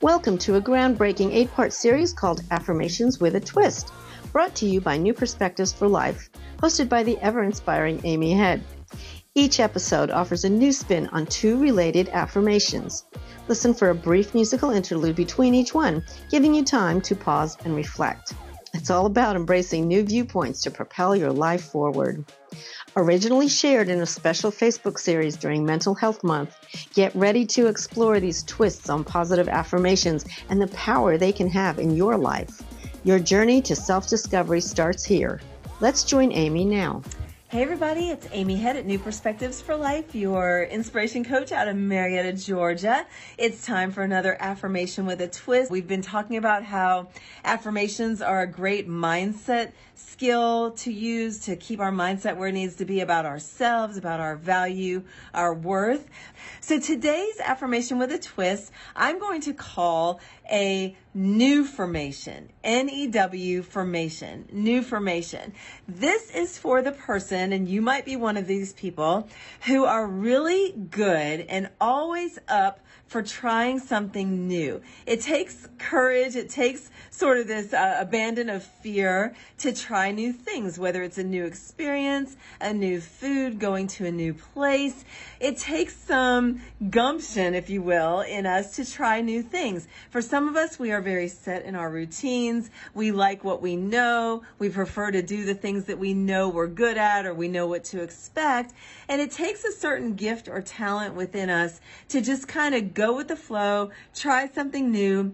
Welcome to a groundbreaking eight part series called Affirmations with a Twist, brought to you by New Perspectives for Life, hosted by the ever inspiring Amy Head. Each episode offers a new spin on two related affirmations. Listen for a brief musical interlude between each one, giving you time to pause and reflect. It's all about embracing new viewpoints to propel your life forward. Originally shared in a special Facebook series during Mental Health Month, get ready to explore these twists on positive affirmations and the power they can have in your life. Your journey to self discovery starts here. Let's join Amy now. Hey everybody, it's Amy Head at New Perspectives for Life, your inspiration coach out of Marietta, Georgia. It's time for another affirmation with a twist. We've been talking about how affirmations are a great mindset skill to use to keep our mindset where it needs to be about ourselves, about our value, our worth. So today's affirmation with a twist, I'm going to call a new-firmation, N-E-W formation, new-firmation. This is for the person, and you might be one of these people who are really good and always up for trying something new. It takes courage. It takes sort of this uh, abandon of fear to try new things, whether it's a new experience, a new food, going to a new place. It takes some gumption, if you will, in us to try new things. For some of us, we are very set in our routines. We like what we know. We prefer to do the things that we know we're good at or we know what to expect. And it takes a certain gift or talent within us to just kind of go with the flow, try something new,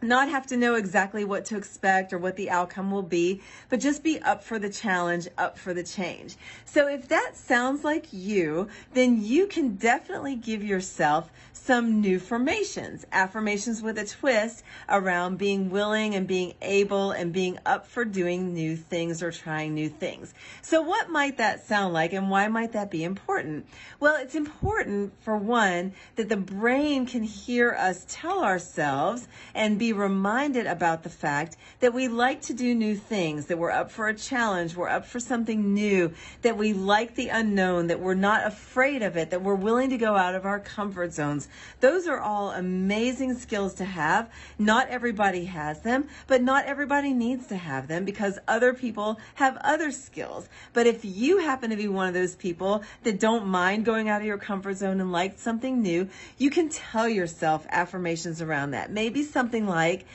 not have to know exactly what to expect or what the outcome will be, but just be up for the challenge, up for the change. So if that sounds like you, then you can definitely give yourself some new-firmations, affirmations with a twist around being willing and being able and being up for doing new things or trying new things. So what might that sound like and why might that be important? Well, it's important for one that the brain can hear us tell ourselves and be reminded about the fact that we like to do new things, that we're up for a challenge, we're up for something new, that we like the unknown, that we're not afraid of it, that we're willing to go out of our comfort zones. Those are all amazing skills to have. Not everybody has them, but not everybody needs to have them because other people have other skills. But if you happen to be one of those people that don't mind going out of your comfort zone and like something new, you can tell yourself affirmations around that. Maybe something like, like,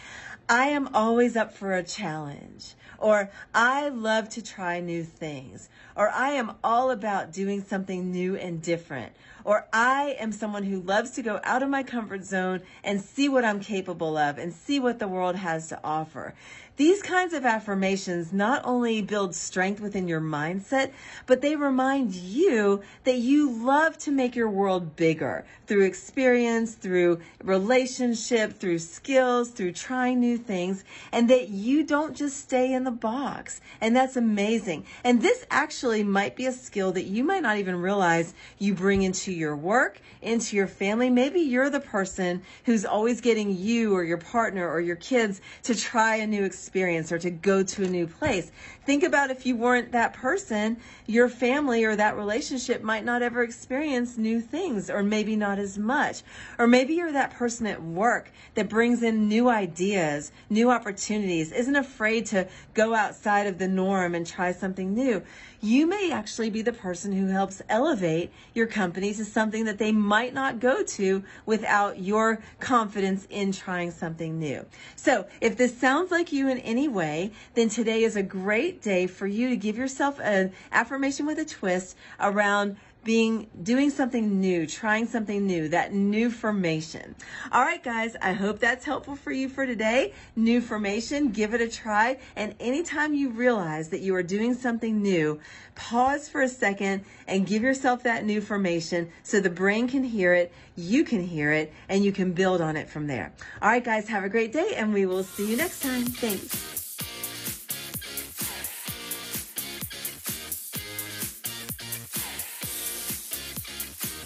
I am always up for a challenge, or I love to try new things, or I am all about doing something new and different, or I am someone who loves to go out of my comfort zone and see what I'm capable of and see what the world has to offer. These kinds of affirmations not only build strength within your mindset, but they remind you that you love to make your world bigger through experience, through relationship, through skills, through trying new things, and that you don't just stay in the box. And that's amazing. And this actually might be a skill that you might not even realize you bring into your work, into your family. Maybe you're the person who's always getting you or your partner or your kids to try a new experience experience or to go to a new place. Think about if you weren't that person, your family or that relationship might not ever experience new things or maybe not as much. Or maybe you're that person at work that brings in new ideas, new opportunities, isn't afraid to go outside of the norm and try something new. You may actually be the person who helps elevate your company to something that they might not go to without your confidence in trying something new. So if this sounds like you in any way, then today is a great day for you to give yourself an affirmation with a twist around being doing something new, trying something new, that new-firmation. All right, guys, I hope that's helpful for you for today. New-firmation, give it a try. And anytime you realize that you are doing something new, pause for a second and give yourself that new-firmation so the brain can hear it, you can hear it, and you can build on it from there. All right, guys, have a great day, and we will see you next time. Thanks.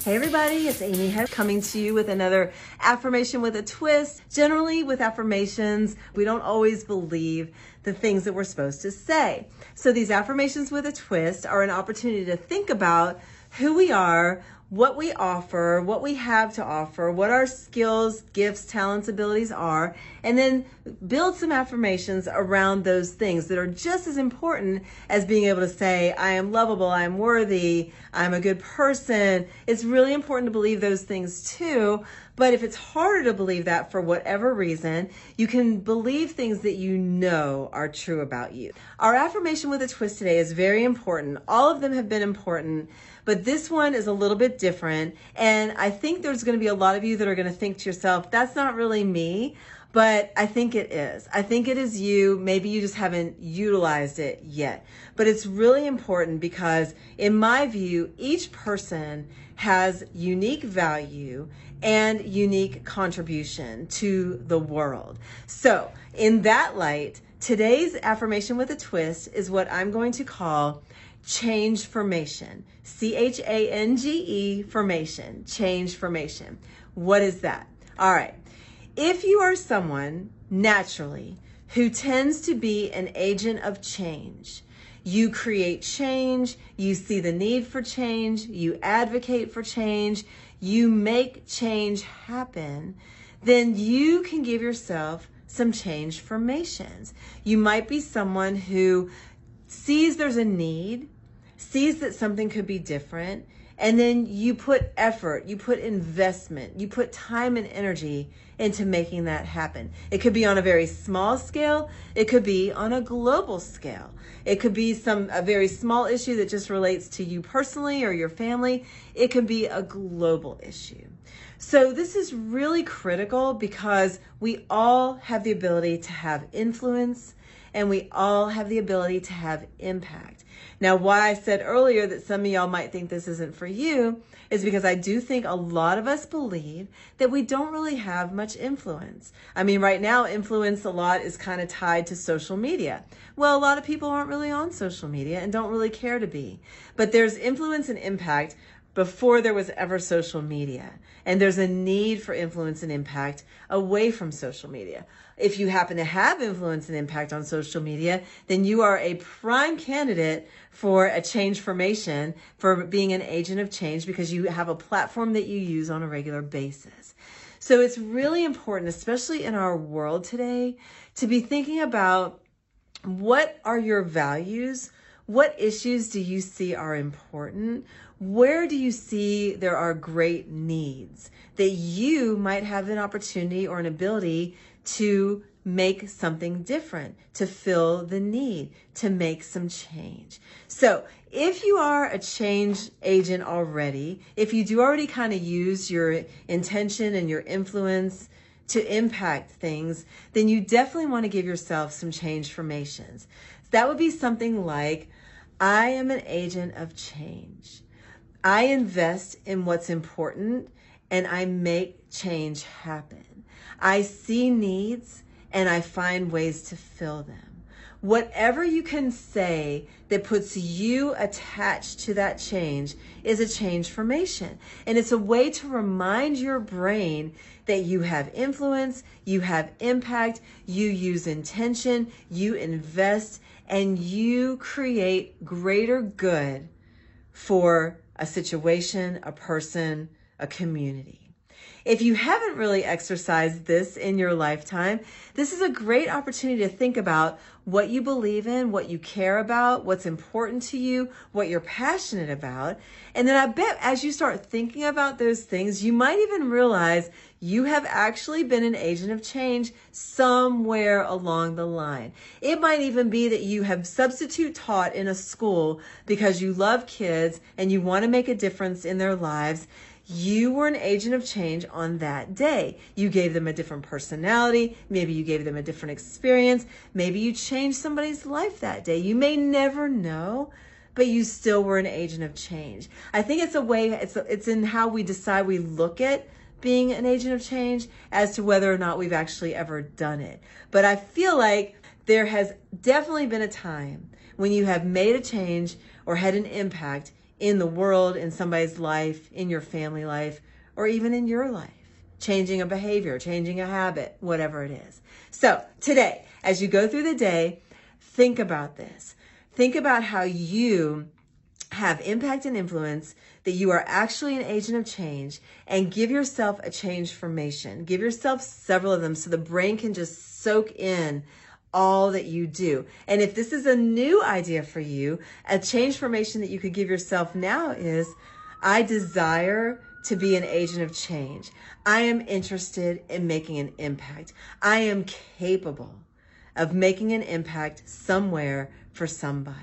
Hey everybody, it's Amy Head coming to you with another affirmation with a twist. Generally with affirmations, we don't always believe the things that we're supposed to say. So these affirmations with a twist are an opportunity to think about who we are, what we offer, what we have to offer, what our skills, gifts, talents, abilities are, and then build some affirmations around those things that are just as important as being able to say, I am lovable, I am worthy, I'm a good person. It's really important to believe those things too. But if it's harder to believe that for whatever reason, you can believe things that you know are true about you. Our affirmation with a twist today is very important. All of them have been important but this one is a little different. And I think there's going to be a lot of you that are going to think to yourself, that's not really me. But I think it is. I think it is you. Maybe you just haven't utilized it yet. But it's really important because, in my view, each person has unique value and unique contribution to the world. So, in that light, today's affirmation with a twist is what I'm going to call change-firmation. C H A N G E formation. Change-firmation. What is that? All right. If you are someone naturally who tends to be an agent of change, you create change, you see the need for change, you advocate for change, you make change happen, then you can give yourself some change-firmations. You might be someone who sees there's a need, sees that something could be different, and then you put effort, you put investment, you put time and energy into making that happen. It could be on a very small scale, it could be on a global scale. It could be some a very small issue that just relates to you personally or your family. It could be a global issue. So this is really critical because we all have the ability to have influence and we all have the ability to have impact. Now, why I said earlier that some of y'all might think this isn't for you is because I do think a lot of us believe that we don't really have much influence. I mean, right now, influence a lot is kind of tied to social media. Well, a lot of people aren't really on social media and don't really care to be. But there's influence and impact before there was ever social media. And there's a need for influence and impact away from social media. If you happen to have influence and impact on social media, then you are a prime candidate for a change-firmation, for being an agent of change because you have a platform that you use on a regular basis. So it's really important, especially in our world today, to be thinking about what are your values? What issues do you see are important? Where do you see there are great needs that you might have an opportunity or an ability to make something different, to fill the need, to make some change? So, if you are a change agent already, if you do already kind of use your intention and your influence to impact things, then you definitely want to give yourself some change-firmations. That would be something like I am an agent of change. I invest in what's important and I make change happen. I see needs and I find ways to fill them. Whatever you can say that puts you attached to that change is a change-firmation. And it's a way to remind your brain that you have influence, you have impact, you use intention, you invest, and you create greater good for a situation, a person, a community. If you haven't really exercised this in your lifetime, this is a great opportunity to think about what you believe in, what you care about, what's important to you, what you're passionate about. And then I bet as you start thinking about those things, you might even realize you have actually been an agent of change somewhere along the line. It might even be that you have substitute taught in a school because you love kids and you want to make a difference in their lives you were an agent of change on that day. You gave them a different personality. Maybe you gave them a different experience. Maybe you changed somebody's life that day. You may never know, but you still were an agent of change. I think it's a way, it's, it's in how we decide we look at being an agent of change as to whether or not we've actually ever done it. But I feel like there has definitely been a time when you have made a change or had an impact in the world, in somebody's life, in your family life, or even in your life. Changing a behavior, changing a habit, whatever it is. So today, as you go through the day, think about this. Think about how you have impact and influence, that you are actually an agent of change, and give yourself a change-firmation. Give yourself several of them so the brain can just soak in all that you do. And if this is a new idea for you, a change-firmation that you could give yourself now is I desire to be an agent of change. I am interested in making an impact. I am capable of making an impact somewhere for somebody.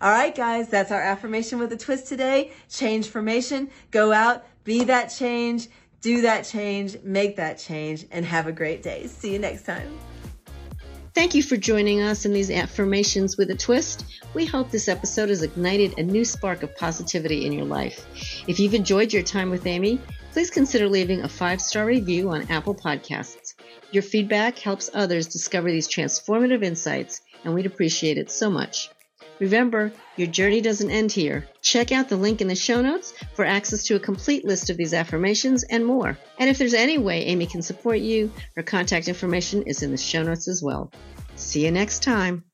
All right, guys, that's our affirmation with a twist today. Change-firmation. Go out, be that change, do that change, make that change, and have a great day. See you next time. Thank you for joining us in these affirmations with a twist. We hope this episode has ignited a new spark of positivity in your life. If you've enjoyed your time with Amy, please consider leaving a five star review on Apple Podcasts. Your feedback helps others discover these transformative insights, and we'd appreciate it so much. Remember, your journey doesn't end here. Check out the link in the show notes for access to a complete list of these affirmations and more. And if there's any way Amy can support you, her contact information is in the show notes as well. See you next time.